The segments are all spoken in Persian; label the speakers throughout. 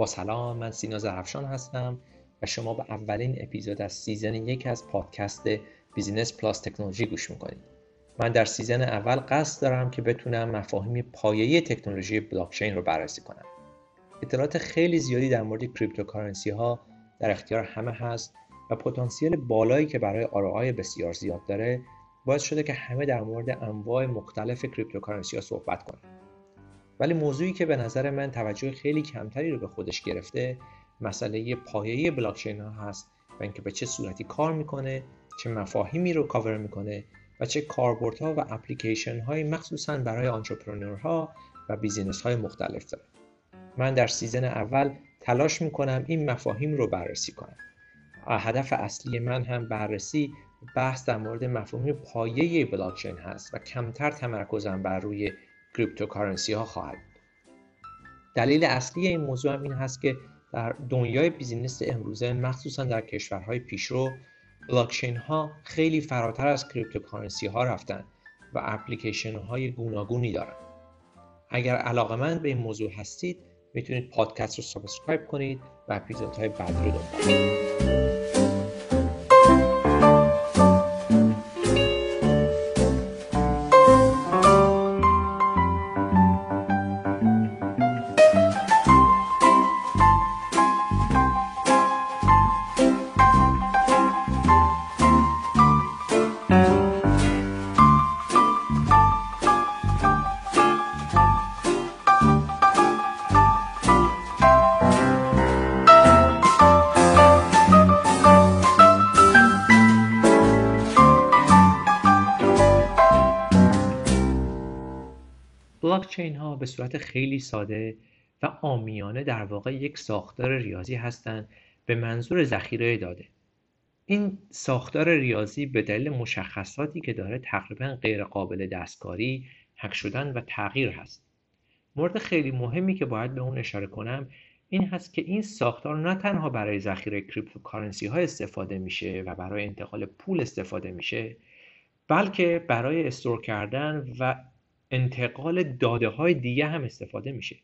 Speaker 1: با سلام من سینا زرفشان هستم و شما به اولین اپیزود از season یک از پادکست Business Plus Technology گوش می‌کنید. من در season اول قصد دارم که بتونم مفاهیم پایه‌ای تکنولوژی بلاکچین رو بررسی کنم. اطلاعات خیلی زیادی در مورد cryptocurrency ها در اختیار همه هست و پتانسیل بالایی که برای ROI بسیار زیاد داره باعث شده که همه در مورد انواع مختلف cryptocurrency ها صحبت کنن ولی موضوعی که به نظر من توجه خیلی کمتری رو به خودش گرفته مسئله پایه‌ای بلاکچین ها هست و اینکه به چه صورتی کار می‌کنه چه مفاهیمی رو کاور می‌کنه و چه کاربردها و اپلیکیشن های مخصوصا برای entrepreneur ها و business های مختلف داره. من در season اول تلاش می‌کنم این مفاهیم رو بررسی کنم. هدف اصلی من هم بررسی بحث در مورد مفهوم پایه بلاکچین هست و کمتر تمرکزم بر روی cryptocurrency ها خواهد. دلیل اصلی این موضوع هم این هست که در دنیای business امروزه مخصوصا در کشورهای پیشرو بلاکچین ها خیلی فراتر از cryptocurrency ها رفتن و اپلیکیشن های گوناگونی دارن. اگر علاقه‌مند به این موضوع هستید می‌تونید پادکست رو subscribe کنید و اپیزودهای بعدی رو دنبال کنید. بلاکچین ها به صورت خیلی ساده و آمیانه در واقع یک ساختار ریاضی هستند به منظور ذخیره داده. این ساختار ریاضی به دلیل مشخصاتی که داره تقریبا غیر قابل دستکاری حک شدن و تغییر هست. مورد خیلی مهمی که باید به اون اشاره کنم این هست که این ساختار نه تنها برای ذخیره کریپتوکارنسی ها استفاده میشه و برای انتقال پول استفاده میشه بلکه برای استور کردن و انتقال داده های دیگه هم استفاده میشه.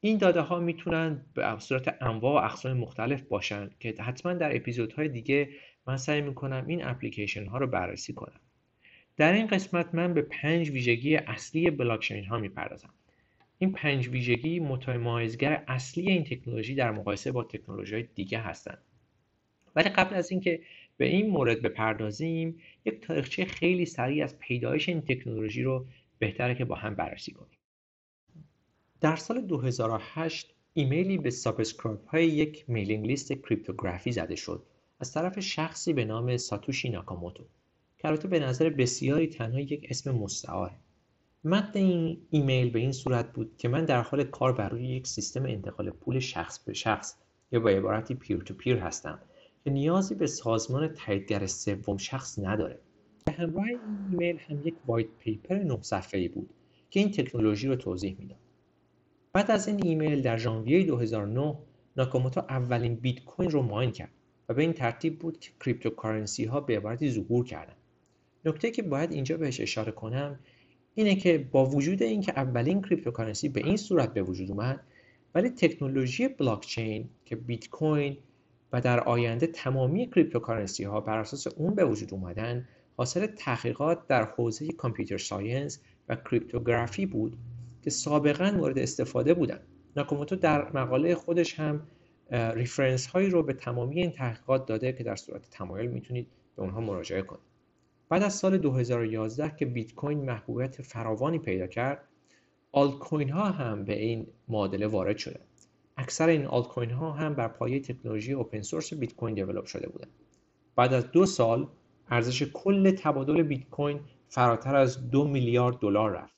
Speaker 1: این داده ها می‌تونن به صورت انواع و اقسام مختلف باشن که حتما در اپیزودهای دیگه من سعی می‌کنم این اپلیکیشن ها رو بررسی کنم. در این قسمت من به پنج ویژگی اصلی بلاکچین ها می‌پردازم. این پنج ویژگی متمایزگر اصلی این تکنولوژی در مقایسه با تکنولوژی های دیگه هستند ولی قبل از اینکه به این مورد بپردازیم یک تاریخچه خیلی سریع از پیدایش این تکنولوژی رو بهتره که با هم بررسی کنیم. در سال 2008 ایمیلی به subscriber های یک mailing list cryptography زده شد. از طرف شخصی به نام ساتوشی ناکاموتو که البته به نظر بسیاری تنها یک اسم مستعاره متن این ایمیل به این صورت بود که من در حال کار بر روی یک سیستم انتقال پول شخص به شخص یا با عبارتی peer to peer هستم که نیازی به سازمان تاییدگر سوم شخص نداره. به همراه این ایمیل هم یک white paper نه صفحه‌ای بود که این تکنولوژی رو توضیح می‌داد. بعد از این ایمیل در ژانویه 2009 ناکاموتو اولین بیت کوین رو mine کرد و به این ترتیب بود که cryptocurrency ها به عبارتی ظهور کردند. نکته که باید اینجا بهش اشاره کنم اینه که با وجود اینکه اولین cryptocurrency به این صورت به وجود اومد ولی تکنولوژی بلاکچین که بیت کوین و در آینده تمامی cryptocurrency ها بر اساس اون به وجود اومدن حاصل تحقیقات در حوزه computer science و cryptography بود که سابقا مورد استفاده بودند. ناکاموتو در مقاله خودش هم reference هایی رو به تمامی این تحقیقات داده که در صورت تمایل می‌تونید به اونها مراجعه کنید. بعد از سال 2011 که بیت کوین محبوبیت فراوانی پیدا کرد، آلت کوین ها هم به این معادله وارد شده. اکثر این آلت کوین ها هم بر پایه تکنولوژی اوپن سورس بیت کوین دیولپ شده بودند. بعد از دو سال ارزش کل تبادل بیت کوین فراتر از دو میلیارد دلار رفت.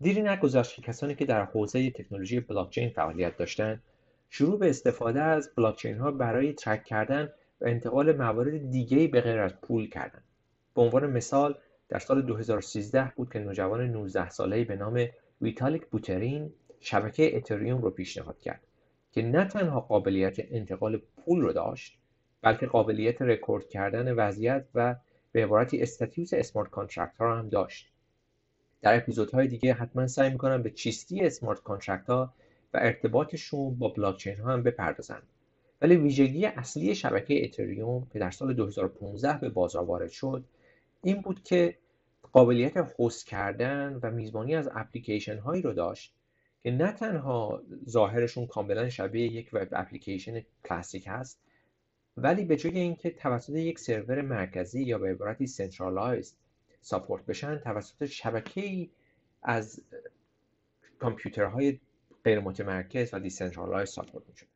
Speaker 1: دیری نگذشت که کسانی که در حوزه تکنولوژی بلاکچین فعالیت داشتند شروع به استفاده از بلاکچین ها برای ترک کردن و انتقال موارد دیگری به غیر از پول کردند. به عنوان مثال در سال 2013 بود که نوجوان 19 ساله‌ای به نام ویتالیک بوترین شبکه اتریوم رو پیشنهاد کرد که نه تنها قابلیت انتقال پول رو داشت بلکه قابلیت رکورد کردن وضعیت و به عبارتی status smart contract ها رو هم داشت. در اپیزودهای دیگه حتما سعی می‌کنم به چیستی smart contract ها و ارتباطشون با بلاکچین ها هم بپردازم ولی ویژگی اصلی شبکه اتریوم که در سال 2015 به بازار وارد شد این بود که قابلیت host کردن و میزبانی از اپلیکیشن هایی رو داشت که نه تنها ظاهرشون کاملا شبیه یک web application کلاسیک هست ولی به جای اینکه توسط یک سرور مرکزی یا به عبارتی centralized support بشن توسط شبکه از کامپیوترهای غیر متمرکز و decentralized support می‌شد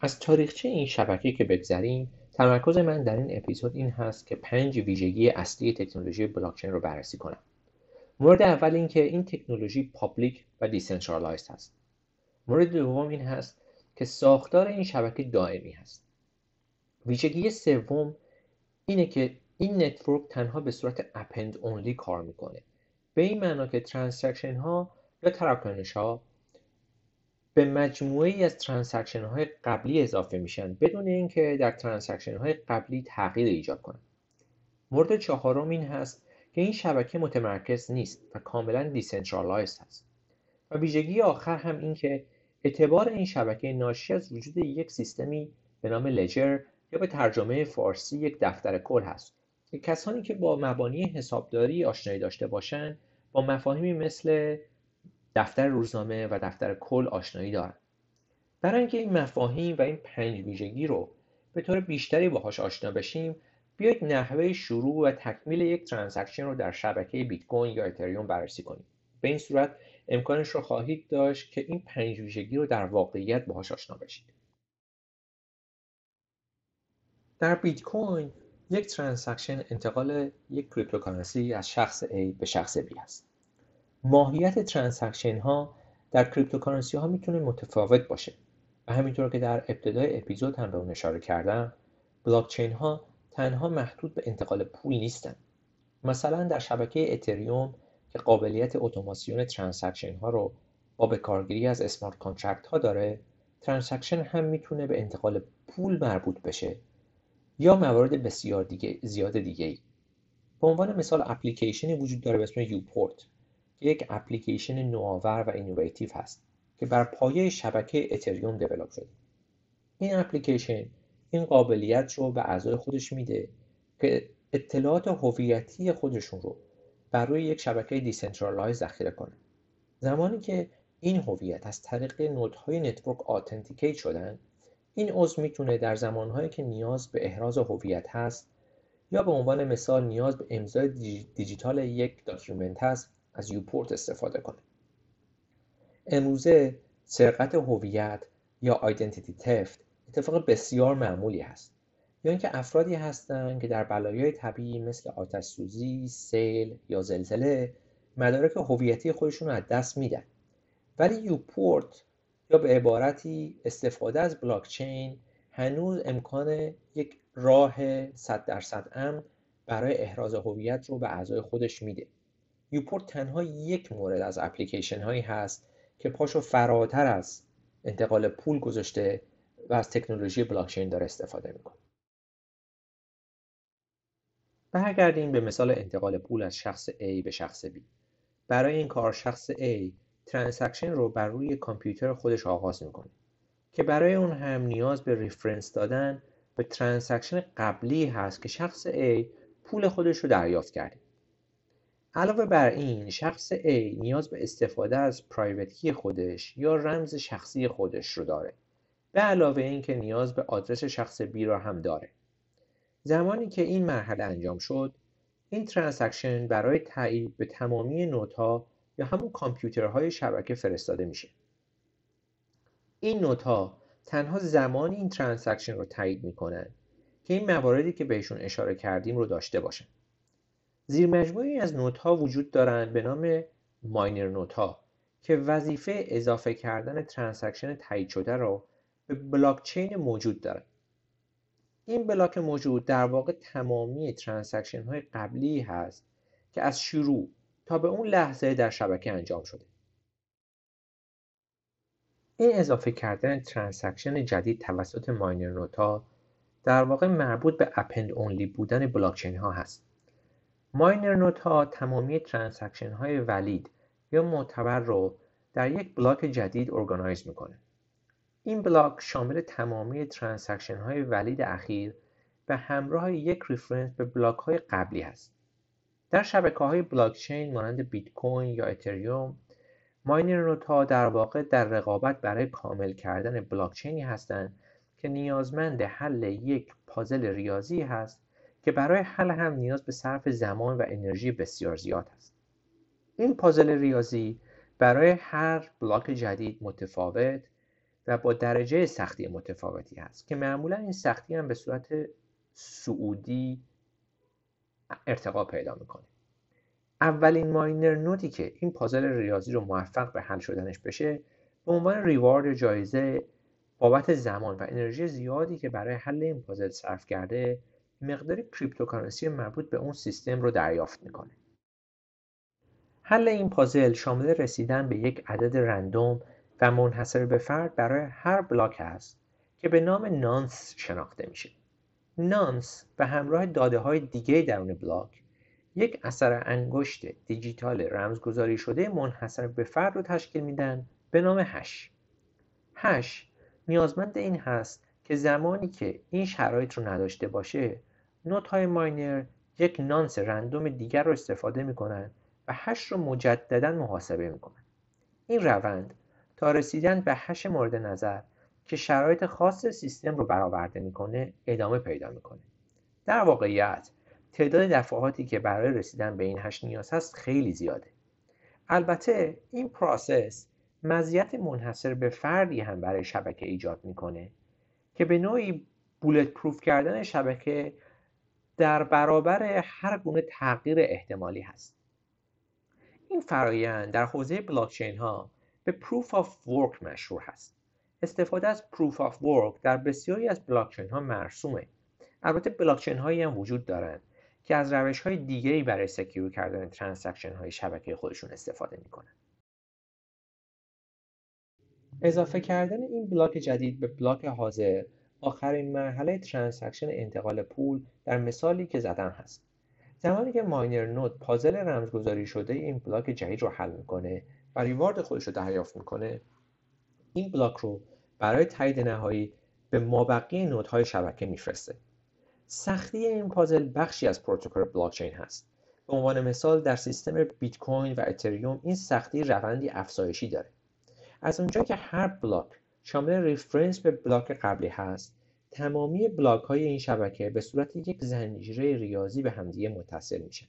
Speaker 1: از تاریخچه این شبکه که بگذریم تمرکز من در این اپیزود این هست که پنج ویژگی اصلی تکنولوژی بلاکچین رو بررسی کنم. مورد اول اینکه این تکنولوژی public و decentralized هست. مورد دوم این هست که ساختار این شبکه دائمی هست. ویژگی سوم اینه که این network تنها به صورت append only کار می‌کنه. به این معنا که transaction ها یا تراکنش ها به مجموعه ای از transaction های قبلی اضافه میشن بدون اینکه در transaction های قبلی تغییر ایجاد کنند. مورد چهارم این هست که این شبکه متمرکز نیست و کاملا decentralized هست. و ویژگی آخر هم این که اعتبار این شبکه ناشی از وجود یک سیستمی به نام ledger یا به ترجمه فارسی یک دفتر کل هست. که کسانی که با مبانی حسابداری آشنایی داشته باشند با مفاهیمی مثل دفتر روزنامه و دفتر کل آشنایی دارند برای اینکه این مفاهیم و این پنج ویژگی رو به طور بیشتری باهاش آشنا بشیم بیایید نحوه شروع و تکمیل یک ترانزکشن رو در شبکه بیت کوین یا اتریوم بررسی کنیم. به این صورت امکانش رو خواهید داشت که این پنج ویژگی رو در واقعیت باهاش آشنا بشید. در بیت کوین یک transaction انتقال یک cryptocurrency از شخص A به شخص B است. ماهیت transaction ها در cryptocurrency ها می‌تونه متفاوت باشه و همینطور که در ابتدای اپیزود هم به اون اشاره کردم بلاکچین ها تنها محدود به انتقال پول نیستن. مثلا در شبکه اتریوم که قابلیت اتوماسیون transaction ها رو با به کارگیری از smart contract ها داره transaction هم می‌تونه به انتقال پول مربوط بشه یا موارد بسیار دیگه زیاد دیگه ای. به عنوان مثال اپلیکیشنی وجود داره به اسم uPort که یک اپلیکیشن نوآور و innovative هست که بر پایه شبکه اتریوم develop شده این اپلیکیشن این قابلیت رو به اعضای خودش میده که اطلاعات هویتی خودشون رو بر روی یک شبکه decentralize ذخیره کنه. زمانی که این هویت از طریق node های network authenticate شدن این عضو می‌تونه در زمانهایی که نیاز به احراز هویت هست یا به عنوان مثال نیاز به امضای دیجیتال یک document هست از uPort استفاده کنه. امروزه سرقت هویت یا identity theft اتفاق بسیار معمولی هست. اینکه افرادی هستند که در بلایای طبیعی مثل آتش سوزی، سیل یا زلزله مدارک هویتی خودشون رو از دست میدن. ولی یوپورت یا به عبارتی استفاده از بلاکچین هنوز امکان یک راه 100 درصد امن برای احراز هویت رو به اعضای خودش میده. یوپورت تنها یک مورد از اپلیکیشن هایی هست که پاشو فراتر از انتقال پول گذاشته و از تکنولوژی بلاکچین داره استفاده می‌کنه. برگردیم به مثال انتقال پول از شخص A به شخص B. برای این کار شخص A transaction رو بر روی کامپیوتر خودش آغاز می‌کنه که برای اون هم نیاز به reference دادن به transaction قبلی هست که شخص A پول خودش رو دریافت کرده. علاوه بر این شخص A نیاز به استفاده از private خودش یا رمز شخصی خودش رو داره. به علاوه اینکه نیاز به آدرس شخص B را هم داره. زمانی که این مرحله انجام شد این transaction برای تایید به تمامی node ها یا همون کامپیوترهای شبکه فرستاده میشه. این node ها تنها زمانی این transaction رو تایید می‌کنن که این مواردی که بهشون اشاره کردیم رو داشته باشن. زیر مجموعی از node ها وجود دارند به نام miner node ها که وظیفه اضافه کردن transaction تایید شده رو به بلاکچین موجود داره این بلاک موجود در واقع تمامی transaction های قبلی هست که از شروع تا به اون لحظه در شبکه انجام شده. این اضافه کردن transaction جدید توسط miner node ا در واقع مربوط به append only بودن بلاکچین ها هست. miner node تمامی transaction های valid یا معتبر رو در یک بلاک جدید organize می‌کنه. این بلاک شامل تمامی transaction های valid اخیر و همراه یک reference به بلاک های قبلی هست در شبکه های بلاکچین مانند بیت کوین یا اتریوم miner node در واقع در رقابت برای کامل کردن بلاکچینی هستند که نیازمند حل یک پازل ریاضی هست که برای حل هم نیاز به صرف زمان و انرژی بسیار زیاد است. این پازل ریاضی برای هر بلاک جدید متفاوت و با درجه سختی متفاوتی هست که معمولا این سختی هم به صورت صعودی ارتقا پیدا می‌کنه. اولین miner node ی که این پازل ریاضی رو موفق به حل شدنش بشه به عنوان reward یا جایزه بابت زمان و انرژی زیادی که برای حل این پازل صرف کرده مقداری cryptocurrency مربوط به اون سیستم رو دریافت می‌کنه. حل این پازل شامل رسیدن به یک عدد random و منحصر به فرد برای هر بلاک است که به نام nonce شناخته میشه. nonce به همراه داده های دیگه درون بلاک یک اثر انگشت دیجیتال رمزگذاری شده منحصر به فرد رو تشکیل میدن به نام hash. hash نیازمند این هست که زمانی که این شرایط رو نداشته باشه node های miner یک nonce random دیگر رو استفاده می‌کنن و hash رو مجددا محاسبه می‌کنن. این روند تا رسیدن به hash مورد نظر که شرایط خاص سیستم رو برآورده می‌کنه ادامه پیدا می‌کنه. در واقعیت تعداد دفعاتی که برای رسیدن به این hash نیاز هست خیلی زیاده. البته این process مزیت منحصر به فردی هم برای شبکه ایجاد می‌کنه که به نوعی bulletproof کردن شبکه در برابر هر گونه تغییر احتمالی هست. این فرایند در حوزه بلاکچین ها به proof of work مشهور هست. استفاده از proof of work در بسیاری از بلاکچین ها مرسومه. البته بلاکچین هایی هم وجود دارند که از روش های دیگری برای secure کردن transaction های شبکه خودشون استفاده می‌کنن. اضافه کردن این بلاک جدید به بلاک حاضر آخرین مرحله transaction انتقال پول در مثالی که زدم هست. زمانی که miner node پازل رمزگذاری شده این بلاک جدید رو حل می‌کنه و reward خودش رو دریافت می‌کنه این بلاک رو برای تایید نهایی به مابقی node های شبکه میفرسته. سختی این پازل بخشی از پروتکل بلاکچین هست. به عنوان مثال در سیستم بیت کوین و اتریوم این سختی روندی افزایشی داره. از اونجا که هر بلاک شامل reference به بلاک قبلی هست تمامی بلاک های این شبکه به صورت یک زنجیره ریاضی به همدیگه متصل میشه.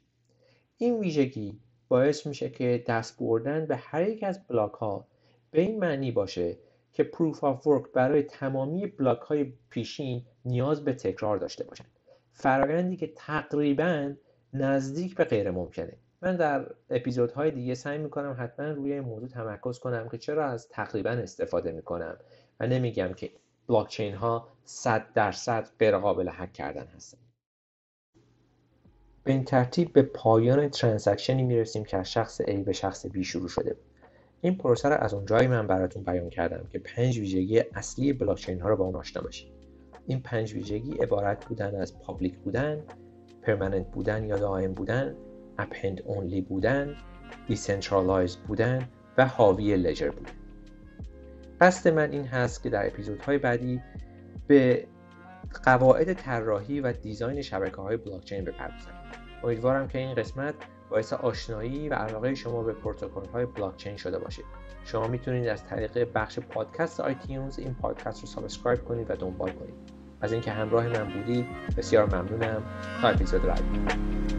Speaker 1: این ویژگی باعث میشه که دست بردن به هر یک از بلاک ها به این معنی باشه که proof of work برای تمامی بلاک های پیشین نیاز به تکرار داشته باشند فرایندی که تقریبا نزدیک به غیر ممکنه. من در اپیزودهای دیگه سعی می‌کنم حتما روی این موضوع تمرکز کنم که چرا از تقریبا استفاده می‌کنم و نمیگم که بلاکچین ها 100 درصد غیر قابل هک کردن هستن. به این ترتیب به پایان transaction ی می‌رسیم که از شخص A به شخص B شروع شده. این پروسه رو از اونجایی من براتون بیان کردم که پنج ویژگی اصلی بلاکچین ها رو با اون آشنا باشید این پنج ویژگی عبارت بودن از public بودن permanent بودن یا دائم بودن append only بودن decentralize بودن و حاوی ledger بودن. قصد من این هست که در اپیزودهای بعدی به قواعد طراحی و design شبکه های بلاکچین بپردازم. امیدوارم که این قسمت باعث آشنایی و علاقه شما به پروتکل های بلاکچین شده باشه. شما می‌تونید از طریق بخش پادکست آیتیونز این پادکست رو subscribe کنید و دنبال کنید. از اینکه همراه من بودید بسیار ممنونم. تا اپیزود بعدی.